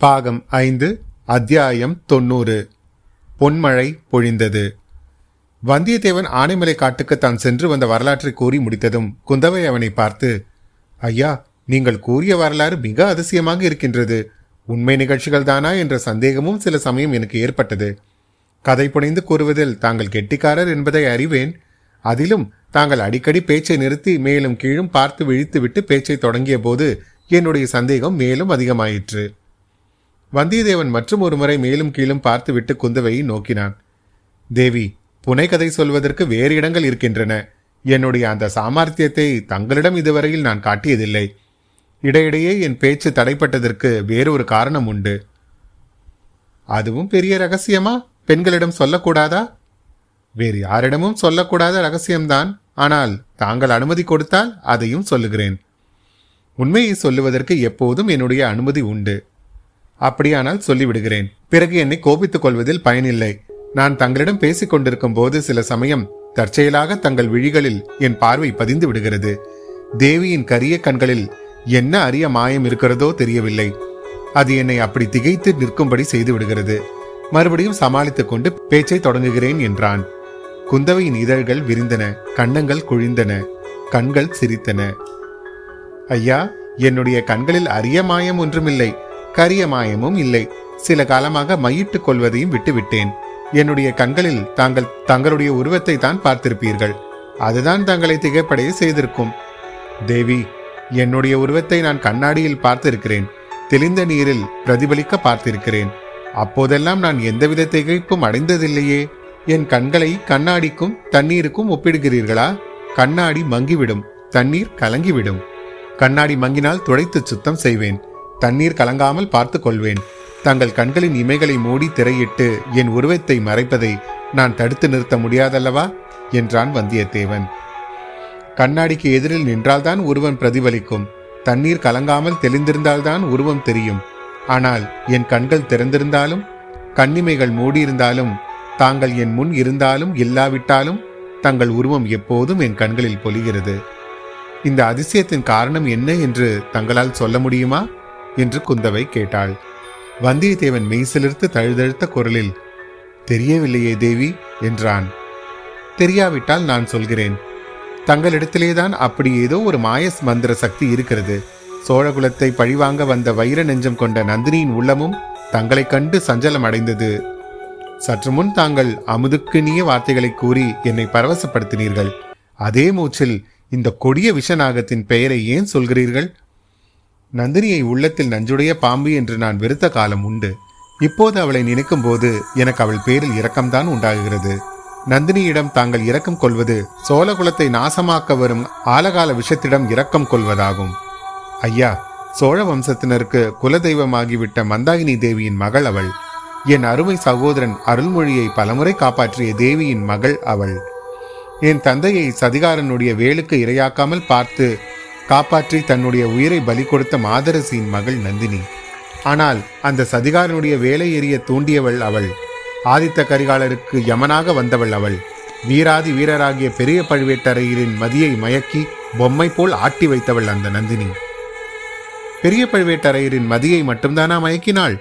பாகம் ஐந்து அத்தியாயம் தொன்னூறு பொன்மழை பொழிந்தது. வந்தியத்தேவன் ஆனைமலை காட்டுக்கு தான் சென்று வந்த வரலாற்றை கூறி முடித்ததும் குந்தவை அவனை பார்த்து ஐயா நீங்கள் கூறிய வரலாறு மிக அதிசயமாக இருக்கின்றது. உண்மை நிகழ்ச்சிகள் தானா என்ற சந்தேகமும் சில சமயம் எனக்கு ஏற்பட்டது. கதை புனைந்து கூறுவதில் தாங்கள் கெட்டிக்காரர் என்பதை அறிவேன். அதிலும் தாங்கள் அடிக்கடி பேச்சை நிறுத்தி மேலும் கீழும் பார்த்து விழித்துவிட்டு பேச்சை தொடங்கிய போது என்னுடைய சந்தேகம் மேலும் அதிகமாயிற்று. வந்தியத்தேவன் மற்றும் ஒரு முறை மேலும் கீழும் பார்த்துவிட்டு குந்தவையை நோக்கினான். தேவி புனைகதை சொல்வதற்கு வேறு இடங்கள் இருக்கின்றன. என்னுடைய அந்த சாமர்த்தியத்தை தங்களிடம் இதுவரையில் நான் காட்டியதில்லை. இடையிடையே என் பேச்சு தடைப்பட்டதற்கு வேறொரு காரணம் உண்டு. அதுவும் பெரிய ரகசியமா? பெண்களிடம் சொல்லக்கூடாதா? வேறு யாரிடமும் சொல்லக்கூடாத ரகசியம்தான். ஆனால் தாங்கள் அனுமதி கொடுத்தால் அதையும் சொல்லுகிறேன். உண்மையை சொல்லுவதற்கு எப்போதும் என்னுடைய அனுமதி உண்டு. அப்படியானால் சொல்லிவிடுகிறேன். பிறகு என்னை கோபித்துக் கொள்வதில் பயனில்லை. நான் தங்களிடம் பேசிக் கொண்டிருக்கும் போது சில சமயம் தற்செயலாக தங்கள் விழிகளில் என் பார்வை பதிந்து விடுகிறது. தேவியின் கரிய கண்களில் என்ன அரிய மாயம் இருக்கிறதோ தெரியவில்லை. அது என்னை அப்படி திகைத்து நிற்கும்படி செய்து விடுகிறது. மறுபடியும் சமாளித்துக் கொண்டு பேச்சை தொடங்குகிறேன் என்றான். குந்தவையின் இதழ்கள் விரிந்தன கண்ணங்கள் குழிந்தன கண்கள் சிரித்தன. ஐயா என்னுடைய கண்களில் அரிய மாயம் ஒன்றுமில்லை. கரிய மாயமும் இல்லை. சில காலமாக மையிட்டுக் கொள்வதையும் விட்டுவிட்டேன். என்னுடைய கண்களில் தாங்கள் தங்களுடைய உருவத்தை தான் பார்த்திருப்பீர்கள். அதுதான் தங்களை திகைப்படைய செய்திருக்கும். தேவி என்னுடைய உருவத்தை நான் கண்ணாடியில் பார்த்திருக்கிறேன். தெளிந்த நீரில் பிரதிபலிக்க பார்த்திருக்கிறேன். அப்போதெல்லாம் நான் எந்தவித திகைப்பும் அடைந்ததில்லையே. என் கண்களை கண்ணாடிக்கும் தண்ணீருக்கும் ஒப்பிடுகிறீர்களா? கண்ணாடி மங்கிவிடும் தண்ணீர் கலங்கிவிடும். கண்ணாடி மங்கினால் துடைத்து சுத்தம் செய்வேன். தண்ணீர் கலங்காமல் பார்த்து கொள்வேன். தங்கள் கண்களின் இமைகளை மூடி திரையிட்டு என் உருவத்தை மறைப்பதை நான் தடுத்து நிறுத்த முடியாதல்லவா? என்றான் வந்தியத்தேவன். கண்ணாடிக்கு எதிரில் நின்றால்தான் உருவம் பிரதிபலிக்கும். தண்ணீர் கலங்காமல் தெளிந்திருந்தால்தான் உருவம் தெரியும். ஆனால் என் கண்கள் திறந்திருந்தாலும் கண்ணிமைகள் மூடியிருந்தாலும் தாங்கள் என் முன் இருந்தாலும் இல்லாவிட்டாலும் தங்கள் உருவம் எப்போதும் என் கண்களில் பொலிகிறது இந்த அதிசயத்தின் காரணம் என்ன என்று தங்களால் சொல்ல முடியுமா? என்று குந்தவை கேட்டாள். வந்தியத்தேவன் மெய்சிலிர்த்து தழுதழுத்த குரலில் தெரியவில்லையே தேவி என்றான். தெரியாவிட்டால் நான் சொல்கிறேன். தங்களிடத்திலேதான் அப்படி ஏதோ ஒரு மாயஸ் மந்திர சக்தி இருக்கிறது. சோழகுலத்தை பழிவாங்க வந்த வைர நெஞ்சம் கொண்ட நந்தினியின் உள்ளமும் தங்களைக் கண்டு சஞ்சலம் அடைந்தது. சற்று முன் தாங்கள் அமுதுக்கினிய வார்த்தைகளை கூறி என்னை பரவசப்படுத்தினீர்கள். அதே மூச்சில் இந்த கொடிய விஷநாகத்தின் பெயரை ஏன் சொல்கிறீர்கள்? நந்தினியை உள்ளத்தில் நஞ்சுடைய பாம்பு என்று நான் வெறுத்த காலம் உண்டு. இப்போது அவளை நினைக்கும் போது எனக்கு அவள் பேரில் இரக்கம்தான் உண்டாகுகிறது. நந்தினியிடம் தாங்கள் இரக்கம் கொள்வது சோழகுலத்தை நாசமாக்க வரும் ஆலகால விஷத்திடம் இரக்கம் கொள்வதாகும். ஐயா சோழ வம்சத்தினருக்கு குலதெய்வமாகிவிட்ட மந்தாகினி தேவியின் மகள் அவள். என் அருமை சகோதரன் அருள்மொழியை பலமுறை காப்பாற்றிய தேவியின் மகள் அவள். என் தந்தையை சதிகாரனுடைய வேலுக்கு இரையாக்காமல் பார்த்து காப்பாற்றி தன்னுடைய உயிரை பலி கொடுத்த மாதரசியின் மகள் நந்தினி. ஆனால் அந்த சதிகாரனுடைய வேலை எறிய தூண்டியவள் அவள். ஆதித்த கரிகாலருக்கு யமனாக வந்தவள் அவள். வீராதி வீரராகிய பெரிய பழுவேட்டரையரின் மதியை மயக்கி பொம்மை போல் ஆட்டி வைத்தவள் அந்த நந்தினி. பெரிய பழுவேட்டரையரின் மதியை மட்டும்தானா மயக்கினாள்?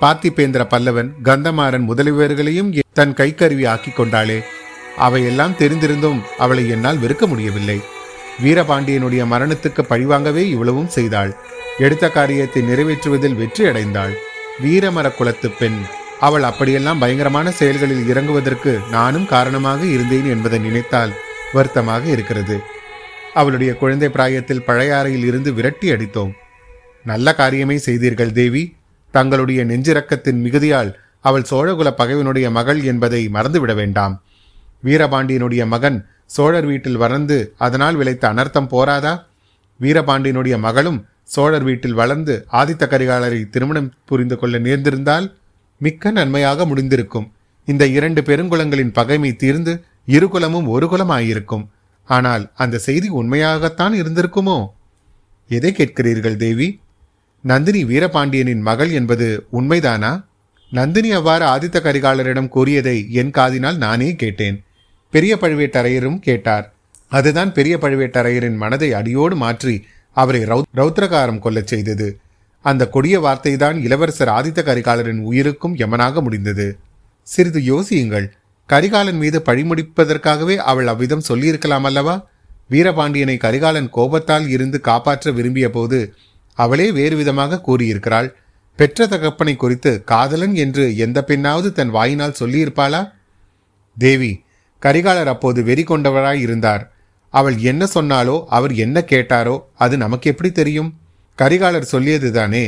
பார்த்திபேந்திர பல்லவன் கந்தமாறன் முதலியவர்களையும் தன் கைக்கருவி ஆக்கிக் கொண்டாளே. அவையெல்லாம் தெரிந்திருந்தும் அவளை என்னால் வெறுக்க முடியவில்லை. வீரபாண்டியனுடைய மரணத்துக்கு பழிவாங்கவே இவ்வளவும் செய்தாள். எடுத்த காரியத்தை நிறைவேற்றுவதில் வெற்றி அடைந்தாள் வீரமர குலத்து பெண். அவள் அப்படியெல்லாம் பயங்கரமான செயல்களில் இறங்குவதற்கு நானும் காரணமாக இருந்தேன் என்பதை நினைத்தால் வருத்தமாக இருக்கிறது. அவளுடைய குழந்தை பிராயத்தில் பழையாறையில் இருந்து விரட்டி அடித்தோம். நல்ல காரியமே செய்தீர்கள் தேவி. தங்களுடைய நெஞ்சிரக்கத்தின் மிகுதியால் அவள் சோழகுல பகைவனுடைய மகள் என்பதை மறந்துவிட வேண்டாம். வீரபாண்டியனுடைய மகன் சோழர் வீட்டில் வளர்ந்து அதனால் விளைத்த அனர்த்தம் போராதா? வீரபாண்டியனுடைய மகளும் சோழர் வீட்டில் வளர்ந்து ஆதித்த கரிகாலரை திருமணம் புரிந்து கொள்ள நேர்ந்திருந்தால் மிக்க நன்மையாக முடிந்திருக்கும். இந்த இரண்டு பெருங்குளங்களின் பகைமை தீர்ந்து இரு குலமும் ஒரு குலம் ஆயிருக்கும் ஆனால் அந்த செய்தி உண்மையாகத்தான் இருந்திருக்குமோ? எதை கேட்கிறீர்கள் தேவி? நந்தினி வீரபாண்டியனின் மகள் என்பது உண்மைதானா? நந்தினி அவ்வாறு ஆதித்த கரிகாலரிடம் கூறியதை என் காதினால் நானே கேட்டேன். பெரிய பழுவேட்டரையரும் கேட்டார். அதுதான் பெரிய பழுவேட்டரையரின் மனதை அடியோடு மாற்றி அவரை ரௌத்ரகாரம் கொல்லச் செய்தது. அந்த கொடிய வார்த்தைதான் இளவரசர் ஆதித்த கரிகாலரின் உயிருக்கும் யமனாக முடிந்தது. சிறிது யோசியுங்கள். கரிகாலன் மீது பழிமுடிப்பதற்காகவே அவள் அவ்விதம் சொல்லியிருக்கலாம் அல்லவா? வீரபாண்டியனை கரிகாலன் கோபத்தால் இருந்து காப்பாற்ற விரும்பிய போது அவளே வேறு விதமாக கூறியிருக்கிறாள். பெற்ற தகப்பனை குறித்து காதலன் என்று எந்த பெண்ணாவது தன் வாயினால் சொல்லியிருப்பாளா? தேவி கரிகாலர் அப்போது வெறி கொண்டவராய் இருந்தார். அவள் என்ன சொன்னாலோ அவர் என்ன கேட்டாரோ அது நமக்கு எப்படி தெரியும்? கரிகாலர் சொல்லியதுதானே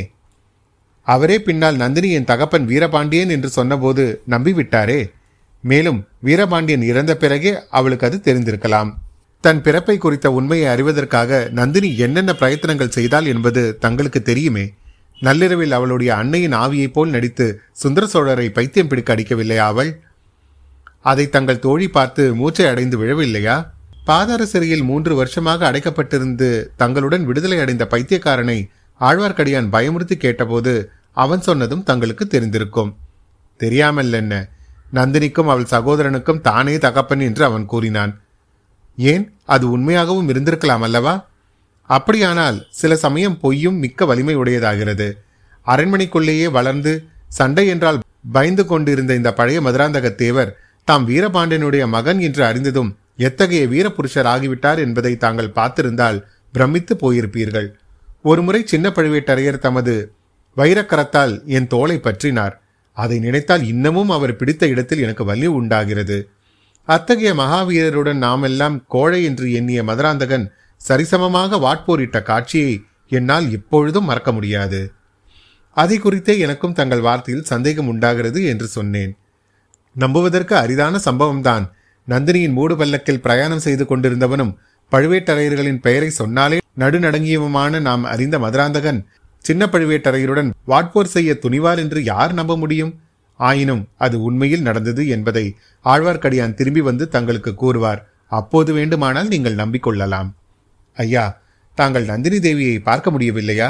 அவரே பின்னால் நந்தினி என் தகப்பன் வீரபாண்டியன் என்று சொன்னபோது நம்பிவிட்டாரே? மேலும் வீரபாண்டியன் இறந்த பிறகே அவளுக்கு அது தெரிந்திருக்கலாம். தன் பிறப்பை குறித்த உண்மையை அறிவதற்காக நந்தினி என்னென்ன பிரயத்தனங்கள் செய்தாள் என்பது தங்களுக்கு தெரியுமே? நள்ளிரவில் அவளுடைய அன்னையின் ஆவியைப் போல் நடித்து சுந்தர சோழரை பைத்தியம் பிடிக்க அடிக்கவில்லையா அவள்? அதை தங்கள் தோழி பார்த்து மூச்சை அடைந்து விழவில்லையா? பாதார சிறையில் மூன்று வருஷமாக அடைக்கப்பட்டிருந்து தங்களுடன் விடுதலை அடைந்த பைத்தியக்காரனை ஆழ்வார்க்கடியான் பயமுறுத்தி கேட்டபோது அவன் சொன்னதும் தங்களுக்கு தெரிந்திருக்கும். தெரியாமல் என்ன? நந்தினிக்கும் அவள் சகோதரனுக்கும் தானே தகப்பன் என்று அவன் கூறினான். ஏன்? அது உண்மையாகவும் இருந்திருக்கலாம் அல்லவா? அப்படியானால் சில சமயம் பொய்யும் மிக்க வலிமை உடையதாகிறது அரண்மனைக்குள்ளேயே வளர்ந்து சண்டை என்றால் பயந்து கொண்டிருந்த இந்த பழைய மதுராந்தக தேவர் தாம் வீரபாண்டியனுடைய மகன் என்று அறிந்ததும் எத்தகைய வீரபுருஷர் ஆகிவிட்டார் என்பதை தாங்கள் பார்த்திருந்தால் பிரமித்து போயிருப்பீர்கள். ஒருமுறை சின்ன பழுவேட்டரையர் தமது வைரக்கரத்தால் என் தோலை பற்றினார். அதை நினைத்தால் இன்னமும் அவர் பிடித்த இடத்தில் எனக்கு வலி உண்டாகிறது. அத்தகைய மகாவீரருடன் நாமெல்லாம் கோழை என்று எண்ணிய மதுராந்தகன் சரிசமமாக வாட்போரிட்ட காட்சியை என்னால் இப்பொழுதும் மறக்க முடியாது. அதை குறித்தே எனக்கும் தங்கள் வார்த்தையில் சந்தேகம் உண்டாகிறது என்று சொன்னேன். நம்புவதற்கு அரிதான சம்பவம்தான். நந்தினியின் மூடு பல்லக்கில் பிரயாணம் செய்து கொண்டிருந்தவனும் பழுவேட்டரையர்களின் பெயரை சொன்னாலே நடுநடங்கியவுமான நாம் அறிந்த மதுராந்தகன் சின்ன பழுவேட்டரையருடன் வாட்போர் செய்ய துணிவார் என்று யார் நம்ப முடியும்? ஆயினும் அது உண்மையில் நடந்தது என்பதை ஆழ்வார்க்கடியான் திரும்பி வந்து தங்களுக்கு கூறுவார். அப்போது வேண்டுமானால் நீங்கள் நம்பிக்கொள்ளலாம். ஐயா தாங்கள் நந்தினி தேவியை பார்க்க முடியவில்லையா?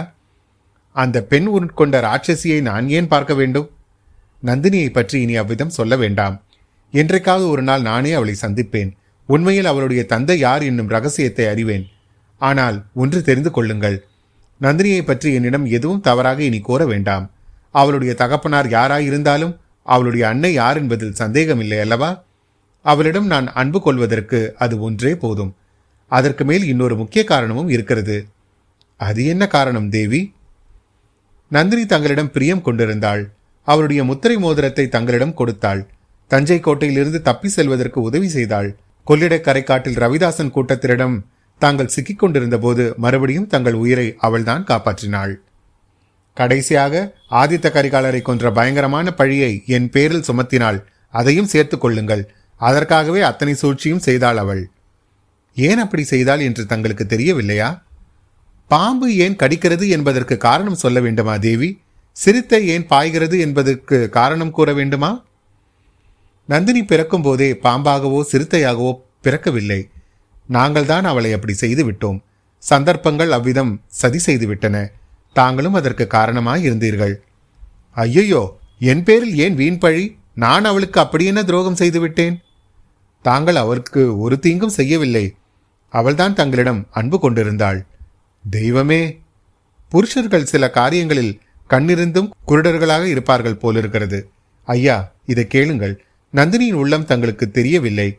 அந்த பெண் உட்கொண்ட ராட்சசியை நான் ஏன் பார்க்க வேண்டும்? நந்தினியை பற்றி இனி அவ்விதம் சொல்ல வேண்டாம். என்றைக்காவது ஒரு நாள் நானே அவளை சந்திப்பேன். உண்மையில் அவளுடைய தந்தை யார் என்னும் ரகசியத்தை அறிவேன். ஆனால் ஒன்று தெரிந்து கொள்ளுங்கள். நந்தினியை பற்றி என்னிடம் எதுவும் தவறாக இனி கூற வேண்டாம். அவளுடைய தகப்பனார் யாராயிருந்தாலும் அவளுடைய அன்னை யார் என்பதில் சந்தேகமில்லை அல்லவா? அவளிடம் நான் அன்பு கொள்வதற்கு அது ஒன்றே போதும். அதற்கு மேல் இன்னொரு முக்கிய காரணமும் இருக்கிறது. அது என்ன காரணம் தேவி? நந்தினி தங்களிடம் பிரியம் கொண்டிருந்தாள். அவருடைய முத்திரை மோதிரத்தை தங்களிடம் கொடுத்தாள். தஞ்சை கோட்டையிலிருந்து தப்பி செல்வதற்கு உதவி செய்தாள். கொள்ளிடக்கரை காட்டில் ரவிதாசன் கூட்டத்திடம் தாங்கள் சிக்கிக் கொண்டிருந்த போது மறுபடியும் தங்கள் உயிரை அவள்தான் காப்பாற்றினாள். கடைசியாக ஆதித்த கரிகாலரை கொன்ற பயங்கரமான பழியை என் பேரில் சுமத்தினாள் அதையும் சேர்த்துக் கொள்ளுங்கள். அதற்காகவே அத்தனை சூழ்ச்சியும் செய்தாள் அவள். ஏன் அப்படி செய்தாள் என்று தங்களுக்கு தெரியவில்லையா? பாம்பு ஏன் கடிக்கிறது என்பதற்கு காரணம் சொல்ல வேண்டுமா தேவி? சிறுத்தை ஏன் பாய்கிறது என்பதற்கு காரணம் கூற வேண்டுமா? நந்தினி பிறக்கும் போதே பாம்பாகவோ சிறுத்தையாகவோ பிறக்கவில்லை. நாங்கள் தான் அவளை அப்படி செய்து விட்டோம். சந்தர்ப்பங்கள் அவ்விதம் சதி செய்து விட்டன. தாங்களும் அதற்கு காரணமாய் இருந்தீர்கள். ஐயையோ என் பேரில் ஏன் வீண் பழி? நான் அவளுக்கு அப்படியென்ன துரோகம் செய்து விட்டேன்? தாங்கள் அவருக்கு ஒரு தீங்கும் செய்யவில்லை. அவள்தான் தங்களிடம் அன்பு கொண்டிருந்தாள். தெய்வமே புருஷர்கள் சில காரியங்களில் கண்ணிருந்தும் குருடர்களாக இருப்பார்கள் போலிருக்கிறது. ஐயா இதை கேளுங்கள். நந்தினியின் உள்ளம் தங்களுக்கு தெரியவில்லை.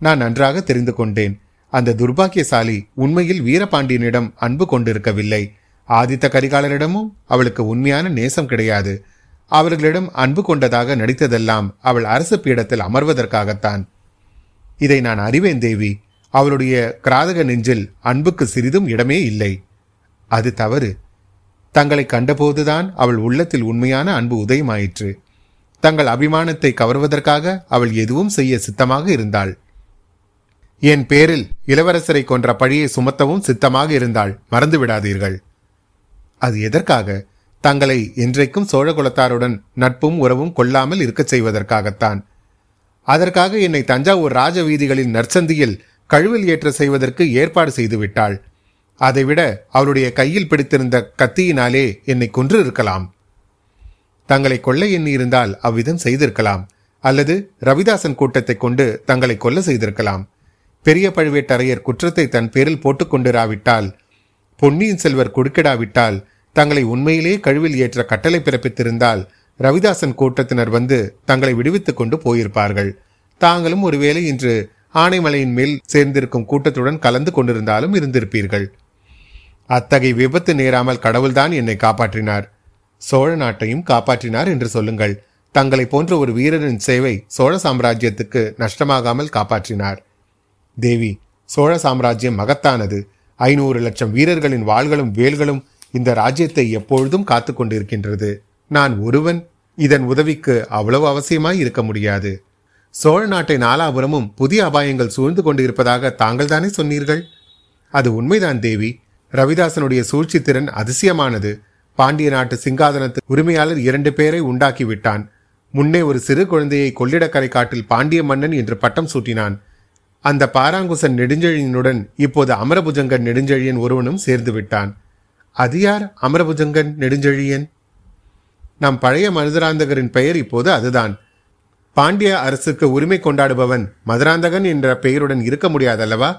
நான் நன்றாக தெரிந்து கொண்டேன். அந்த துர்பாக்கியசாலி உண்மையில் வீரபாண்டியனிடம் அன்பு கொண்டிருக்கவில்லை. ஆதித்த கரிகாலரிடமும் அவளுக்கு உண்மையான நேசம் கிடையாது. அவர்களிடம் அன்பு கொண்டதாக நடித்ததெல்லாம் அவள் அரசு பீடத்தில் அமர்வதற்காகத்தான். இதை நான் அறிவேன் தேவி. அவளுடைய கிராதக நெஞ்சில் அன்புக்கு சிறிதும் இடமே இல்லை. அது தவறு. தங்களை கண்டபோதுதான் அவள் உள்ளத்தில் உண்மையான அன்பு உதயமாயிற்று. தங்கள் அபிமானத்தை கவர்வதற்காக அவள் எதுவும் செய்ய சித்தமாக இருந்தாள். என் பேரில் இளவரசரை கொன்ற பழியை சுமத்தவும் சித்தமாக இருந்தாள். மறந்து விடாதீர்கள் அது எதற்காக? தங்களை என்றைக்கும் சோழகுலத்தாருடன் நட்பும் உறவும் கொள்ளாமல் இருக்கச் செய்வதற்காகத்தான். அதற்காக என்னை தஞ்சாவூர் ராஜ வீதிகளின் நற்சந்தியில் கழுவில் ஏற்ற செய்வதற்கு ஏற்பாடு செய்துவிட்டாள். அதைவிட அவளுடைய கையில் பிடித்திருந்த கத்தியினாலே என்னை கொன்று இருக்கலாம் தங்களை கொல்ல எண்ணி இருந்தால் அவ்விதம் செய்திருக்கலாம். அல்லது ரவிதாசன் கூட்டத்தை கொண்டு தங்களை கொல்ல செய்திருக்கலாம். பெரிய பழுவேட்டரையர் குற்றத்தை தன் பேரில் போட்டுக்கொண்டிராவிட்டால் பொன்னியின் செல்வர் குறுக்கிடாவிட்டால் தங்களை உண்மையிலேயே கழுவில் ஏற்ற கட்டளை பிறப்பித்திருந்தால் ரவிதாசன் கூட்டத்தினர் வந்து தங்களை விடுவித்துக் கொண்டு போயிருப்பார்கள். தாங்களும் ஒருவேளை இன்று ஆனைமலையின் மேல் சேர்ந்திருக்கும் கூட்டத்துடன் கலந்து கொண்டிருந்தாலும் இருந்திருப்பீர்கள். அத்தகைய விபத்து நேராமல் கடவுள்தான் என்னை காப்பாற்றினார். சோழ நாட்டையும் காப்பாற்றினார் என்று சொல்லுங்கள். தங்களை போன்ற ஒரு வீரரின் சேவை சோழ சாம்ராஜ்யத்துக்கு நஷ்டமாகாமல் காப்பாற்றினார். தேவி சோழ சாம்ராஜ்யம் மகத்தானது. ஐநூறு லட்சம் வீரர்களின் வாள்களும் வேல்களும் இந்த ராஜ்யத்தை எப்பொழுதும் காத்து கொண்டிருக்கின்றது. நான் ஒருவன். இதன் உதவிக்கு அவ்வளவு அவசியமாய் இருக்க முடியாது. சோழ நாட்டை நாலாபுரமும் புதிய அபாயங்கள் சூழ்ந்து கொண்டிருப்பதாக தாங்கள் தானே சொன்னீர்கள்? அது உண்மைதான் தேவி. ரவிதாசனுடைய சூழ்ச்சி திறன் அதிசயமானது. பாண்டிய நாட்டு சிங்காதனத்து உரிமையாளர் இரண்டு பேரை உண்டாக்கிவிட்டான். முன்னே ஒரு சிறு குழந்தையை கொள்ளிடக்கரை காட்டில் பாண்டிய மன்னன் என்று பட்டம் சூட்டினான். அந்த பாராங்குசன் நெடுஞ்செழியனுடன் இப்போது அமரபுஜங்கன் நெடுஞ்செழியன் ஒருவனும் சேர்ந்து விட்டான். அது யார் அமரபுஜங்கன் நெடுஞ்செழியன்? நம் பழைய மருதராந்தகரின் பெயர் இப்போது அதுதான். பாண்டிய அரசுக்கு உரிமை கொண்டாடுபவன் மதுராந்தகன் என்ற பெயருடன் இருக்க முடியாதல்லவா?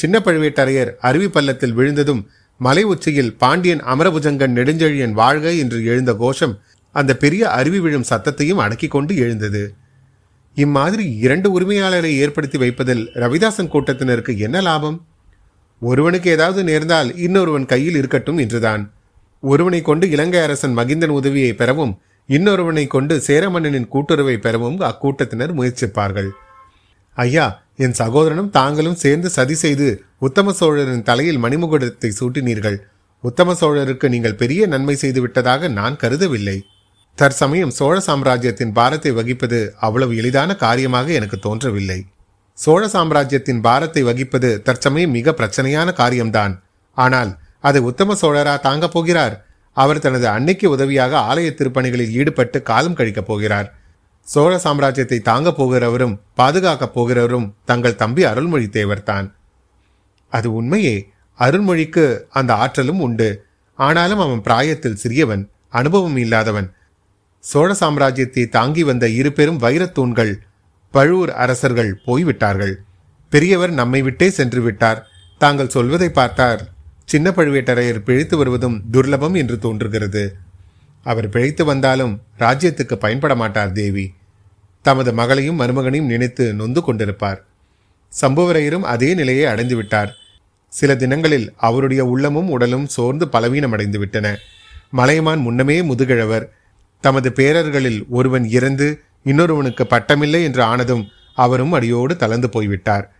சின்ன பழுவேட்டரையர் அருவி பள்ளத்தில் விழுந்ததும் மலை உச்சியில் பாண்டியன் அமரபுஜங்கன் நெடுஞ்செழியன் வாழ்க என்று எழுந்த கோஷம் அந்த பெரிய அருவி விழும் சத்தத்தையும் அடக்கி கொண்டு எழுந்தது. இம்மாதிரி இரண்டு உரிமையாளரை ஏற்படுத்தி வைப்பதில் ரவிதாசன் கூட்டத்தினருக்கு என்ன லாபம்? ஒருவனுக்கு ஏதாவது நேர்ந்தால் இன்னொருவன் கையில் இருக்கட்டும் என்றுதான். ஒருவனை கொண்டு இலங்கை அரசன் மகிந்தன் உதவியை பெறவும் இன்னொருவனை கொண்டு சேரமன்னனின் கூட்டுறவை பெறவும் அக்கூட்டத்தினர் முயற்சிப்பார்கள். ஐயா என் சகோதரனும் தாங்களும் சேர்ந்து சதி செய்து உத்தம சோழரின் தலையில் மணிமுகுடத்தை சூட்டினீர்கள். உத்தம சோழருக்கு நீங்கள் பெரிய நன்மை செய்து விட்டதாக நான் கருதவில்லை. தற்சமயம் சோழ சாம்ராஜ்யத்தின் பாரத்தை வகிப்பது அவ்வளவு எளிதான காரியமாக எனக்கு தோன்றவில்லை. சோழ சாம்ராஜ்யத்தின் பாரத்தை வகிப்பது தற்சமயம் மிக பிரச்சனையான காரியம்தான். ஆனால் அதை உத்தம சோழரா தாங்கப் போகிறார்? அவர் தனது அன்னைக்கு உதவியாக ஆலய திருப்பணிகளில் ஈடுபட்டு காலம் கழிக்கப் போகிறார். சோழ சாம்ராஜ்யத்தை தாங்கப் போகிறவரும் பாதுகாக்கப் போகிறவரும் தங்கள் தம்பி அருள்மொழி தேவர்தான் அது உண்மையே அருள்மொழிக்கு அந்த ஆற்றலும் உண்டு. ஆனாலும் அவன் பிராயத்தில் சிறியவன் அனுபவம் இல்லாதவன். சோழ சாம்ராஜ்யத்தை தாங்கி வந்த இரு பெரும் வைரத்தூண்கள் பழுவூர் அரசர்கள் போய்விட்டார்கள். பெரியவர் நம்மை விட்டே சென்று விட்டார். தாங்கள் சொல்வதை பார்த்தார். சின்ன பழுவேட்டரையர் பிழைத்து வருவதும் துர்லபம் என்று தோன்றுகிறது. அவர் பிழைத்து வந்தாலும் ராஜ்யத்துக்கு பயன்பட மாட்டார் தேவி. தமது மகளையும் மருமகனையும் நினைத்து நொந்து கொண்டிருப்பார். சம்புவரையரும் அதே நிலையை அடைந்து விட்டார் சில தினங்களில் அவருடைய உள்ளமும் உடலும் சோர்ந்து பலவீனமடைந்து விட்டன மலையமான் முன்னமே முதுகிழவர். தமது பேரர்களில் ஒருவன் இறந்து இன்னொருவனுக்கு பட்டமில்லை என்று ஆனதும் அவரும் அடியோடு தளர்ந்து போய்விட்டார்.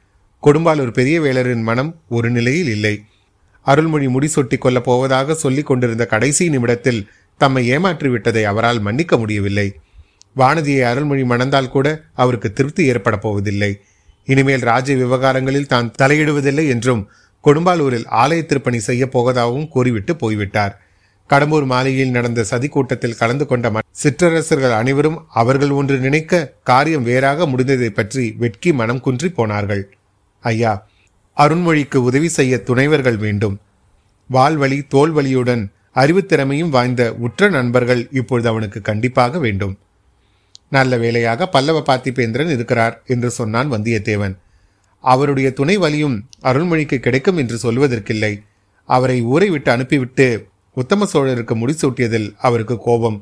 கொடும்பாலூர் பெரிய வேளரின் மனம் ஒரு நிலையில் இல்லை. அருள்மொழி முடிசொட்டி கொள்ளப் போவதாக சொல்லிக் கொண்டிருந்த கடைசி நிமிடத்தில் தம்மை ஏமாற்றிவிட்டதை அவரால் மன்னிக்க முடியவில்லை. வானதியை அருள்மொழி மணந்தால் கூட அவருக்கு திருப்தி ஏற்பட போவதில்லை. இனிமேல் ராஜ விவகாரங்களில் தான் தலையிடுவதில்லை என்றும் கொடும்பாலூரில் ஆலய திருப்பணி செய்ய போவதாகவும் கூறிவிட்டு போய்விட்டார். கடம்பூர் மாளிகையில் நடந்த சதி கூட்டத்தில் கலந்து கொண்ட சிற்றரசர்கள் அனைவரும் அவர்கள் ஒன்று நினைக்க காரியம் வேறாக முடிந்ததை பற்றி வெட்கி மனம் குன்றி போனார்கள். ஐயா அருண்மொழிக்கு உதவி செய்ய துணைவர்கள் வேண்டும். வால்வழி தோல்வழியுடன் அறிவுத்திறமையும் வாய்ந்த உற்ற நண்பர்கள் இப்பொழுது அவனுக்கு கண்டிப்பாக வேண்டும். நல்ல வேலையாக பல்லவ பார்த்திபேந்திரன் இருக்கிறார் என்று சொன்னான் வந்தியத்தேவன். அவருடைய துணை வலியும் அருள்மொழிக்கு கிடைக்கும் என்று சொல்வதற்கில்லை. அவரை ஊரை விட்டு அனுப்பிவிட்டு உத்தம சோழருக்கு முடிசூட்டியதில் அவருக்கு கோபம்.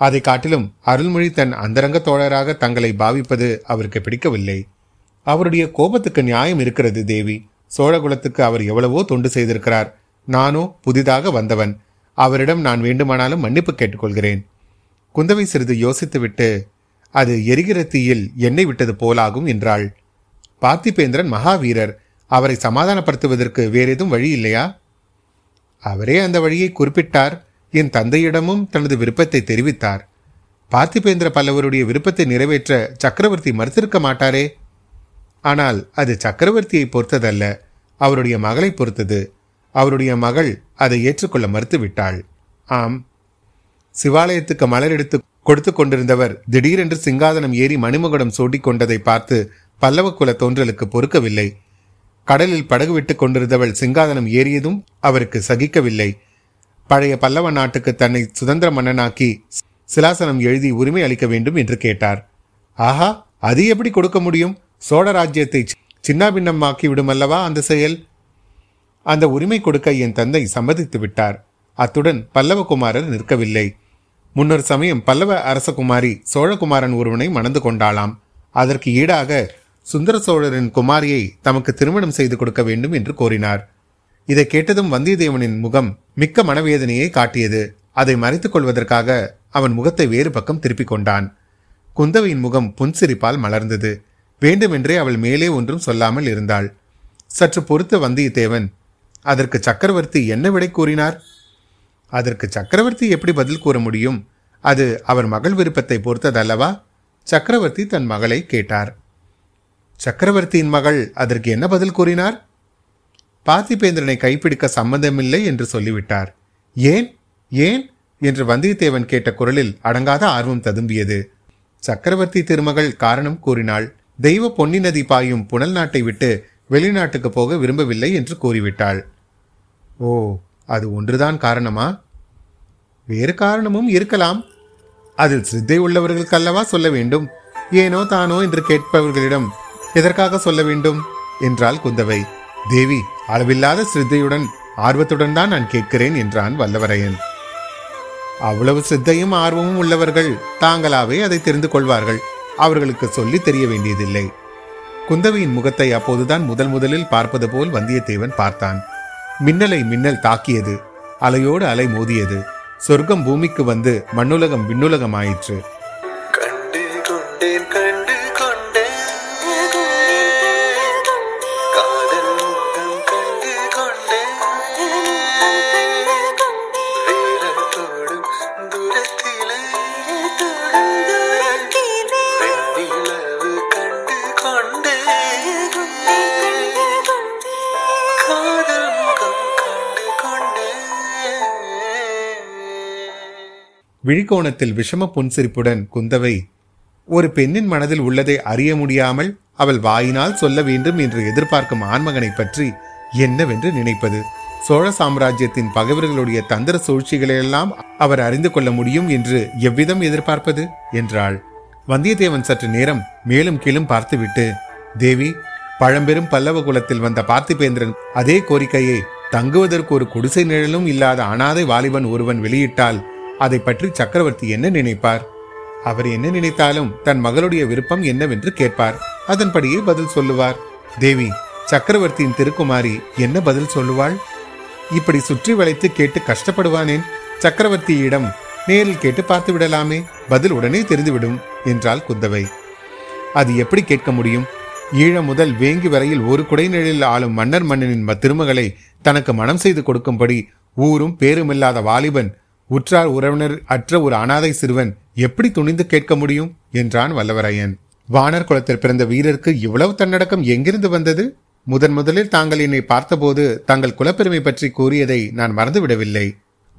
அதை காட்டிலும் அருள்மொழி தன் அந்தரங்க தோழராக தங்களை பாவிப்பது அவருக்கு பிடிக்கவில்லை. அவருடைய கோபத்துக்கு நியாயம் இருக்கிறது தேவி. சோழகுலத்துக்கு அவர் எவ்வளவோ தொண்டு செய்திருக்கிறார். நானோ புதிதாக வந்தவன். அவரிடம் நான் வேண்டுமானாலும் மன்னிப்பு கேட்டுக்கொள்கிறேன். குந்தவை சிறிது யோசித்துவிட்டு அது எரிகிற தீயில் எண்ணெய் விட்டது போலாகும் என்றாள். பார்த்திபேந்திரன் மகாவீரர் அவரை சமாதானப்படுத்துவதற்கு வேறேதும் வழி இல்லையா? அவரே அந்த வழியை குறிப்பிட்டார். என் தந்தையிடமும் தனது விருப்பத்தை தெரிவித்தார். பார்த்திபேந்திர பல்லவருடைய விருப்பத்தை நிறைவேற்ற சக்கரவர்த்தி மறுத்திருக்க மாட்டாரே? ஆனால் அது சக்கரவர்த்தியை பொறுத்ததல்ல. அவருடைய மகளை பொறுத்தது. அவருடைய மகள் அதை ஏற்றுக்கொள்ள மறுத்துவிட்டாள். ஆம். சிவாலயத்துக்கு மலர் எடுத்து கொடுத்து கொண்டிருந்தவர் திடீரென்று சிங்காதனம் ஏறி மணிமகுடம் சூட்டிக் கொண்டதை பார்த்து பல்லவ குல தோன்றலுக்கு பொறுக்கவில்லை. கடலில் படகு விட்டுக் கொண்டிருந்தவள் சிங்காதனம் ஏறியதும் அவருக்கு சகிக்கவில்லை. பழைய பல்லவ நாட்டுக்கு தன்னை சுதந்திர மன்னனாக்கி சிலாசனம் எழுதி உரிமை அளிக்க வேண்டும் என்று கேட்டார். ஆஹா அது எப்படி கொடுக்க முடியும்? சோழ ராஜ்யத்தை சின்னாபின்னமாக்கி விடுமல்லவா அந்த செயல்? அந்த உரிமை கொடுக்க என் தந்தை சம்மதித்து விட்டார். அத்துடன் பல்லவகுமாரர் நிற்கவில்லை. முன்னொரு சமயம் பல்லவ அரசகுமாரி சோழகுமாரன் ஒருவனை மணந்து கொண்டாளாம். அதற்கு ஈடாக சுந்தர சோழரின் குமாரியை தமக்கு திருமணம் செய்து கொடுக்க வேண்டும் என்று கோரினார். இதை கேட்டதும் வந்தியத்தேவனின் முகம் மிக்க மனவேதனையை காட்டியது. அதை மறைத்துக் கொள்வதற்காக அவன் முகத்தை வேறு பக்கம் திருப்பிக் கொண்டான். குந்தவையின் முகம் புன்சிரிப்பால் மலர்ந்தது. வேண்டுமென்றே அவள் மேலே ஒன்றும் சொல்லாமல் இருந்தாள். சற்று பொறுத்த வந்தியத்தேவன் அதற்கு சக்கரவர்த்தி என்ன விடை கூறினார்? அதற்கு சக்கரவர்த்தி எப்படி பதில் கூற முடியும்? அது அவர் மகள் விருப்பத்தை பொறுத்ததல்லவா? சக்கரவர்த்தி தன் மகளை கேட்டார். சக்கரவர்த்தியின் மகள் அதற்கு என்ன பதில் கூறினார்? பார்த்திபேந்திரனை கைப்பிடிக்க சம்மந்தமில்லை என்று சொல்லிவிட்டார். ஏன்? ஏன்? என்று வந்தியத்தேவன் கேட்ட குரலில் அடங்காத ஆர்வம் ததும்பியது. சக்கரவர்த்தி திருமகள் காரணம் கூறினாள். தெய்வ பொன்னி நதி பாயும் புனல் நாட்டை விட்டு வெளிநாட்டுக்கு போக விரும்பவில்லை என்று கூறிவிட்டாள். ஓ அது ஒன்றுதான் காரணமா? வேறு காரணமும் இருக்கலாம். அதில் சித்தை உள்ளவர்களுக்கு அல்லவா சொல்ல வேண்டும்? ஏனோ தானோ என்று கேட்பவர்களிடம் எதற்காக சொல்ல வேண்டும்? என்றாள் குந்தவை. தேவி அளவில்லாத சித்தையுடன் ஆர்வத்துடன் தான் நான் கேட்கிறேன் என்றான் வல்லவரையன். அவ்வளவு சித்தையும் ஆர்வமும் உள்ளவர்கள் தாங்களாவே அதை தெரிந்து கொள்வார்கள். அவர்களுக்கு சொல்லி தெரிய வேண்டியதில்லை. குந்தவியின் முகத்தை அப்போதுதான் முதல் முதலில் பார்ப்பது போல் வந்தியத்தேவன் பார்த்தான். மின்னலை மின்னல் தாக்கியது. அலையோடு அலை மோதியது. சொர்க்கம் பூமிக்கு வந்து மண்ணுலகம் விண்ணுலகம் ஆயிற்று. கண்டு கொண்டேன். விழிக்கோணத்தில் விஷம புன்சிரிப்புடன் குந்தவை ஒரு பெண்ணின் மனதில் உள்ளதை அறிய முடியாமல் அவள் வாயினால் சொல்ல வேண்டும் என்று எதிர்பார்க்கும் ஆண்மகனை பற்றி என்னவென்று நினைப்பது? சோழ சாம்ராஜ்யத்தின் பகைவர்களுடைய தந்திர சூழ்ச்சிகளையெல்லாம் அவர் அறிந்து கொள்ள முடியும் என்று எவ்விதம் எதிர்பார்ப்பது? என்றாள். வந்தியத்தேவன் சற்று நேரம் மேலும் கீழும் பார்த்துவிட்டு தேவி பழம்பெரும் பல்லவ குலத்தில் வந்த பார்த்திபேந்திரன் அதே கோரிக்கையை தங்குவதற்கு ஒரு குடிசை நிழலும் இல்லாத அனாதை வாலிபன் ஒருவன் வெளியிட்டால் அதை பற்றி சக்கரவர்த்தி என்ன நினைப்பார்? அவர் என்ன நினைத்தாலும் தன் மகளுடைய விருப்பம் என்னவென்று கேட்பார். அதன்படியே பதில் சொல்லுவார். தேவி சக்கரவர்த்தியின் திருக்குமாரி என்ன பதில் சொல்லுவாள்? இப்படி சுற்றி வளைத்து கேட்டு கஷ்டப்படுவானேன். சக்கரவர்த்தியிடம் நேரில் கேட்டு பார்த்து விடலாமே. பதில் உடனே தெரிந்துவிடும் என்றாள் குந்தவை. அது எப்படி கேட்க முடியும்? ஈழம் முதல் வேங்கி வரையில் ஒரு குடைநிழலில் ஆளும் மன்னர் மன்னனின் ம- திருமகளை தனக்கு மனம் செய்து கொடுக்கும்படி ஊரும் பேருமில்லாத வாலிபன் உற்றார் உறவினர் அற்ற ஒரு அனாதை சிறுவன் எப்படி துணிந்து கேட்க முடியும்? என்றான் வல்லவரையன். வானர் குலத்தில் பிறந்த வீரருக்கு இவ்வளவு தன்னடக்கம் எங்கிருந்து வந்தது? முதன் முதலில் தாங்கள் என்னை பார்த்தபோது தங்கள் குலப்பெருமை பற்றி கூறியதை நான் மறந்துவிடவில்லை.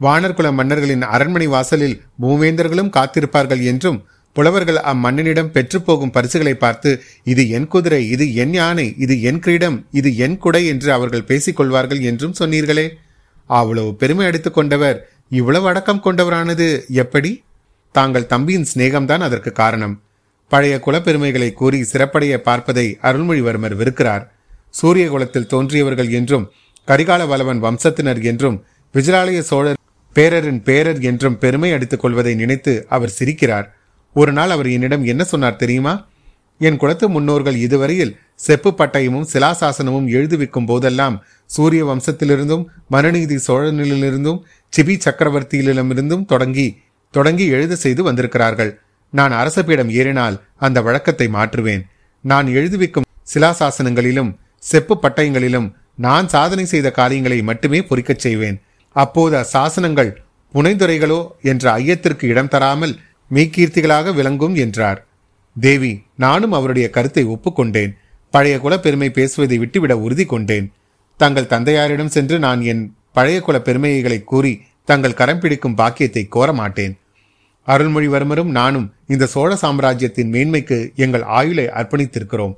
வானர் குல மன்னர்களின் அரண்மனை வாசலில் மூவேந்தர்களும் காத்திருப்பார்கள் என்றும் புலவர்கள் அம்மன்னனிடம் பெற்றுப்போகும் பரிசுகளை பார்த்து இது என் குதிரை இது என் யானை இது என் கிரீடம் இது என் குடை என்று அவர்கள் பேசிக் கொள்வார்கள் என்றும் சொன்னீர்களே. அவ்வளவு பெருமை அடித்துக் கொண்டவர் இவ்வளவு அடக்கம் கொண்டவரானது எப்படி? தாங்கள் தம்பியின் சிநேகம்தான் அதற்கு காரணம். பழைய குலப்பெருமைகளை கூறி சிறப்படைய பார்ப்பதை அருள்மொழிவர்மர் வெறுக்கிறார். சூரிய குலத்தில் தோன்றியவர்கள் என்றும் கரிகால வல்லவன் வம்சத்தினர் என்றும் விஜயாலய சோழர் பேரரின் பேரர் என்றும் பெருமை அடித்துக் கொள்வதை நினைத்து அவர் சிரிக்கிறார். ஒரு நாள் அவர் என்னிடம் என்ன சொன்னார் தெரியுமா? என் குலத்து முன்னோர்கள் இதுவரையில் செப்பு பட்டயமும் சிலாசாசனமும் எழுதுவிக்கும் போதெல்லாம் சூரிய வம்சத்திலிருந்தும் மனுநீதி சோழனிலிருந்தும் சிபி சக்கரவர்த்தியிலிருந்தும் தொடங்கி தொடங்கி எழுத செய்து வந்திருக்கிறார்கள். நான் அரசபீடம் ஏறினால் அந்த வழக்கத்தை மாற்றுவேன். நான் எழுதுவிக்கும் சிலாசாசனங்களிலும் செப்பு பட்டயங்களிலும் நான் சாதனை செய்த காரியங்களை மட்டுமே பொறிக்கச் செய்வேன். அப்போது அசாசனங்கள் புனைந்துரைகளோ என்ற ஐயத்திற்கு இடம் தராமல் மெய்கீர்த்திகளாக விளங்கும் என்றார். தேவி நானும் அவருடைய கருத்தை ஒப்புக்கொண்டேன். பழைய குலப்பெருமை பேசுவதை விட்டுவிட உறுதி கொண்டேன். தங்கள் தந்தையாரிடம் சென்று நான் என் பழைய குல பெருமைகளை கூறி தங்கள் கரம் பிடிக்கும் பாக்கியத்தை கோர மாட்டேன். அருள்மொழிவர்மரும் நானும் இந்த சோழ சாம்ராஜ்யத்தின் மேன்மைக்கு எங்கள் ஆயுளை அர்ப்பணித்திருக்கிறோம்.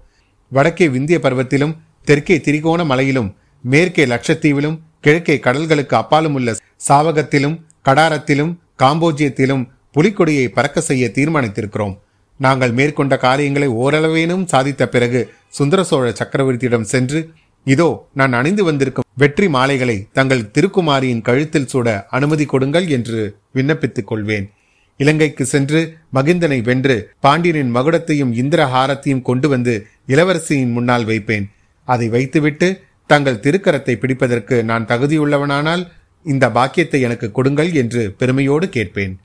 வடக்கே விந்திய பர்வத்திலும் தெற்கே திரிகோண மலையிலும் மேற்கே லட்சத்தீவிலும் கிழக்கே கடல்களுக்கு அப்பாலும் உள்ள சாவகத்திலும் கடாரத்திலும் காம்போஜியத்திலும் புலிக்கொடியை பறக்க செய்ய தீர்மானித்திருக்கிறோம். நாங்கள் மேற்கொண்ட காரியங்களை ஓரளவேனும் சாதித்த பிறகு சுந்தர சோழ சக்கரவர்த்தியிடம் சென்று இதோ நான் அணிந்து வந்திருக்கும் வெற்றி மாலைகளை தங்கள் திருக்குமாரியின் கழுத்தில் சூட அனுமதி கொடுங்கள் என்று விண்ணப்பித்துக் கொள்வேன். இலங்கைக்கு சென்று மகிந்தனை வென்று பாண்டியனின் மகுடத்தையும் இந்திரஹாரத்தையும் கொண்டு வந்து இளவரசியின் முன்னால் வைப்பேன். அதை வைத்துவிட்டு தங்கள் திருக்கரத்தை பிடிப்பதற்கு நான் தகுதியுள்ளவனானால் இந்த பாக்கியத்தை எனக்கு கொடுங்கள் என்று பெருமையோடு கேட்பேன்.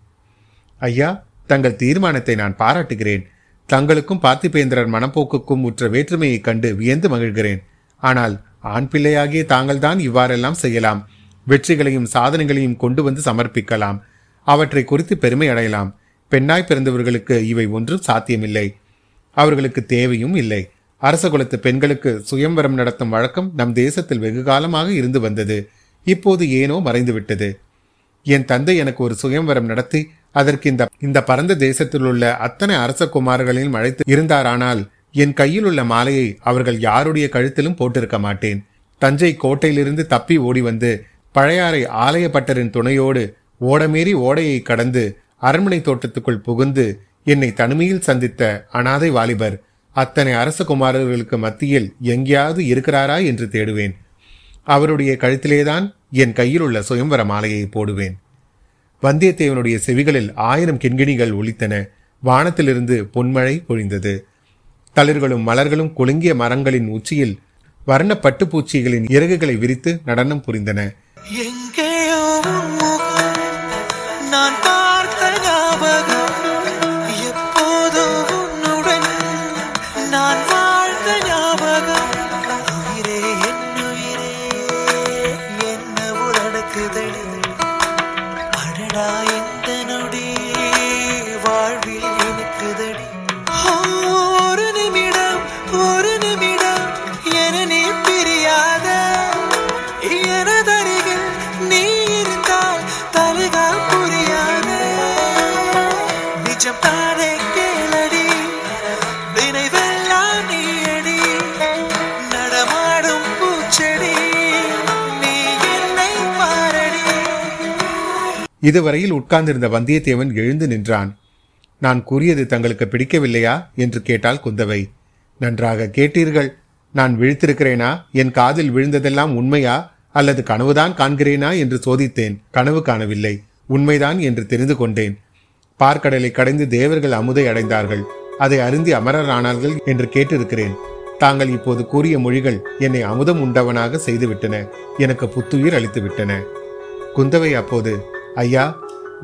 ஐயா தங்கள் தீர்மானத்தை நான் பாராட்டுகிறேன். தங்களுக்கும் பார்த்திபேந்திரர் மனப்போக்குக்கும் உற்ற வேற்றுமையைக் கண்டு வியந்து மகிழ்கிறேன். ஆனால் ஆண் பிள்ளையாகிய தாங்கள்தான் இவ்வாறெல்லாம் செய்யலாம். வெற்றிகளையும் சாதனைகளையும் கொண்டு வந்து சமர்ப்பிக்கலாம். அவற்றை குறித்து பெருமை அடையலாம். பெண்ணாய் பிறந்தவர்களுக்கு இவை ஒன்றும் சாத்தியமில்லை. அவர்களுக்கு தேவையும் இல்லை. அரச குலத்து பெண்களுக்கு சுயம்வரம் நடத்தும் வழக்கம் நம் தேசத்தில் வெகு காலமாக இருந்து வந்தது. இப்போது ஏனோ மறைந்துவிட்டது. என் தந்தை எனக்கு ஒரு சுயம்வரம் நடத்தி அதற்கு இந்த இந்த பரந்த தேசத்தில் உள்ள அத்தனை அரச குமாரர்களையும் அழைத்து இருந்தாரானால் என் கையில் உள்ள மாலையை அவர்கள் யாருடைய கழுத்திலும் போட்டிருக்க மாட்டேன். தஞ்சை கோட்டையிலிருந்து தப்பி ஓடி வந்து பழையாறை ஆலயப்பட்டரின் துணையோடு ஓடமேறி ஓடையை கடந்து அரண்மனை தோட்டத்துக்குள் புகுந்து என்னை தனிமையில் சந்தித்த அனாதை வாலிபர் அத்தனை அரச குமாரர்களுக்கு மத்தியில் எங்கேயாவது இருக்கிறாரா என்று தேடுவேன். அவருடைய கழுத்திலேதான் என் கையில் உள்ள சுயம்பர மாலையை போடுவேன். வந்தியத்தேவனுடைய செவிகளில் ஆயிரம் கிண்கிணிகள் ஒலித்தன. வானத்திலிருந்து பொன்மழை பொழிந்தது. தளிர்களும் மலர்களும் குலுங்கிய மரங்களின் உச்சியில் வர்ண பட்டுப்பூச்சிகளின் இறகுகளை விரித்து நடனம் புரிந்தன. எங்கேயோ இதுவரையில் உட்கார்ந்திருந்த வந்தியத்தேவன் எழுந்து நின்றான். நான் கூறியது தங்களுக்கு பிடிக்கவில்லையா? என்று கேட்டாள் குந்தவை. நன்றாக கேட்டீர்கள். நான் விழித்திருக்கிறேனா? என் காதில் விழுந்ததெல்லாம் உண்மையா? அல்லது கனவுதான் காண்கிறேனா? என்று சோதித்தேன். கனவு காணவில்லை. உண்மைதான் என்று தெரிந்து கொண்டேன். பார்க்கடலை கடைந்து தேவர்கள் அமுதை அடைந்தார்கள். அதை அருந்தி அமரர் ஆனார்கள் என்று கேட்டிருக்கிறேன். தாங்கள் இப்போது கூறிய மொழிகள் என்னை அமுதம் உண்டவனாக செய்துவிட்டன. எனக்கு புத்துயிர் அளித்துவிட்டன. குந்தவை அப்போது ஐயா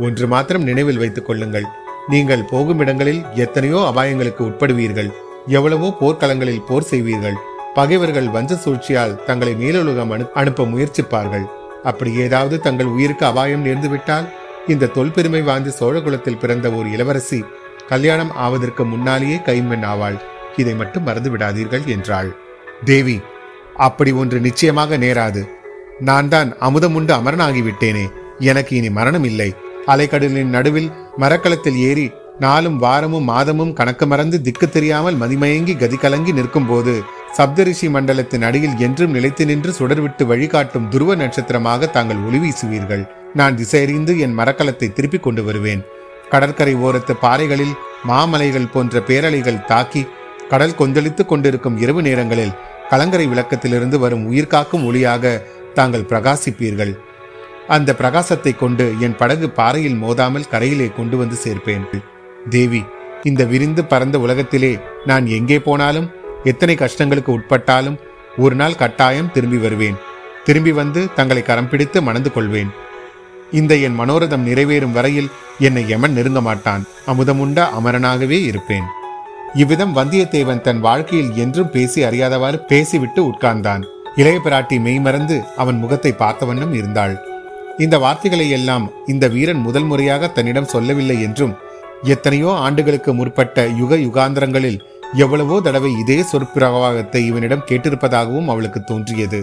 ஒன்று மாத்திரம் நினைவில் வைத்துக் கொள்ளுங்கள். நீங்கள் போகும் இடங்களில் எத்தனையோ அபாயங்களுக்கு உட்படுவீர்கள். எவ்வளவோ போர்க்களங்களில் போர் செய்வீர்கள். பகைவர்கள் வஞ்ச சூழ்ச்சியால் தங்களை மேலுலகம் அனு அனுப்ப முயற்சிப்பார்கள். அப்படி ஏதாவது தங்கள் உயிருக்கு அபாயம் நேர்ந்துவிட்டால் இந்த தொல்பெருமை வாய்ந்த சோழகுலத்தில் பிறந்த ஒரு இளவரசி கல்யாணம் ஆவதற்கு முன்னாலேயே கைம்பெண் ஆவாள். இதை மட்டும் மறந்து விடாதீர்கள் என்றாள். தேவி அப்படி ஒன்று நிச்சயமாக நேராது. நான் தான் அமுதமுண்டு அமரனாகிவிட்டேனே. எனக்கு இனி மரணம் இல்லை. அலைக்கடலின் நடுவில் மரக்கலத்தில் ஏறி நாளும் வாரமும் மாதமும் கணக்கு மறந்து திக்கு தெரியாமல் மதிமயங்கி கதி கலங்கி நிற்கும்போது சப்தரிஷி மண்டலத்தின் அடியில் என்றும் நிலைத்து நின்று சுடர்விட்டு வழிகாட்டும் துருவ நட்சத்திரமாக தாங்கள் ஒளி வீசுவீர்கள். நான் திசையறிந்து என் மரக்கலத்தை திருப்பிக் கொண்டு வருவேன். கடற்கரை ஓரத்து பாறைகளில் மாமலைகள் போன்ற பேரலைகள் தாக்கி கடல் கொந்தளித்துக் கொண்டிருக்கும் இரவு நேரங்களில் கலங்கரை விளக்கத்திலிருந்து வரும் உயிர்காக்கும் ஒளியாக தாங்கள் பிரகாசிப்பீர்கள். அந்த பிரகாசத்தை கொண்டு என் படகு பாறையில் மோதாமல் கரையிலே கொண்டு வந்து சேர்ப்பேன். தேவி இந்த விரிந்து பறந்த உலகத்திலே நான் எங்கே போனாலும் எத்தனை கஷ்டங்களுக்கு உட்பட்டாலும் ஒரு நாள் கட்டாயம் திரும்பி வருவேன். திரும்பி வந்து தங்களை கரம் பிடித்து மணந்து கொள்வேன். இந்த என் மனோரதம் நிறைவேறும் வரையில் என்னை எமன் நெருங்க மாட்டான். அமுதமுண்ட அமரனாகவே இருப்பேன். இவ்விதம் வந்தியத்தேவன் தன் வாழ்க்கையில் என்றும் பேசி அறியாதவாறு பேசிவிட்டு உட்கார்ந்தான். இளைய பிராட்டி மெய்மறந்து அவன் முகத்தை பார்த்த வண்ணம் இருந்தாள். இந்த வார்த்தைகளை எல்லாம் இந்த வீரன் முதல் முறையாக தன்னிடம் சொல்லவில்லை என்றும் எத்தனையோ ஆண்டுகளுக்கு முற்பட்ட யுக யுகாந்திரங்களில் எவ்வளவோ தடவை இதே சொற்பிரவாகத்தை இவனிடம் கேட்டிருப்பதாகவும் அவளுக்கு தோன்றியது.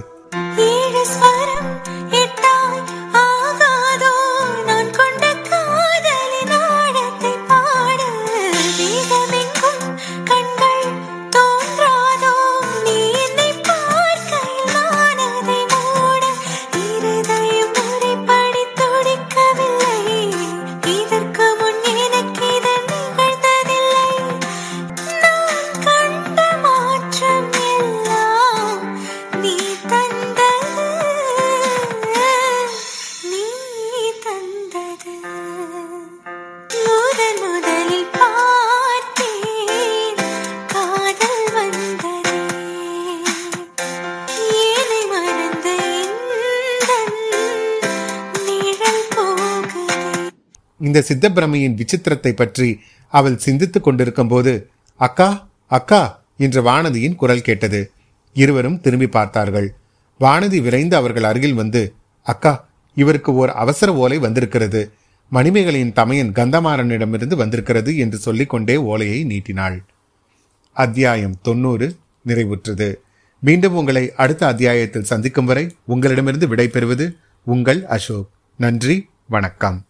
இந்த சித்தப்பிரமையின் விசித்திரத்தை பற்றி அவள் சிந்தித்துக் கொண்டிருக்கும் போது அக்கா அக்கா என்ற வானதியின் குரல் கேட்டது. இருவரும் திரும்பி பார்த்தார்கள். வானதி விரைந்து அவர்கள் அருகில் வந்து அக்கா இவருக்கு ஓர் அவசர ஓலை வந்திருக்கிறது. மணிமேகலையின் தமையன் கந்தமாறனிடமிருந்து வந்திருக்கிறது என்று சொல்லிக்கொண்டே ஓலையை நீட்டினாள். அத்தியாயம் தொண்ணூறு நிறைவுற்றது. மீண்டும் உங்களை அடுத்த அத்தியாயத்தில் சந்திக்கும் வரை உங்களிடமிருந்து விடைபெறுவது உங்கள் அசோக். நன்றி வணக்கம்.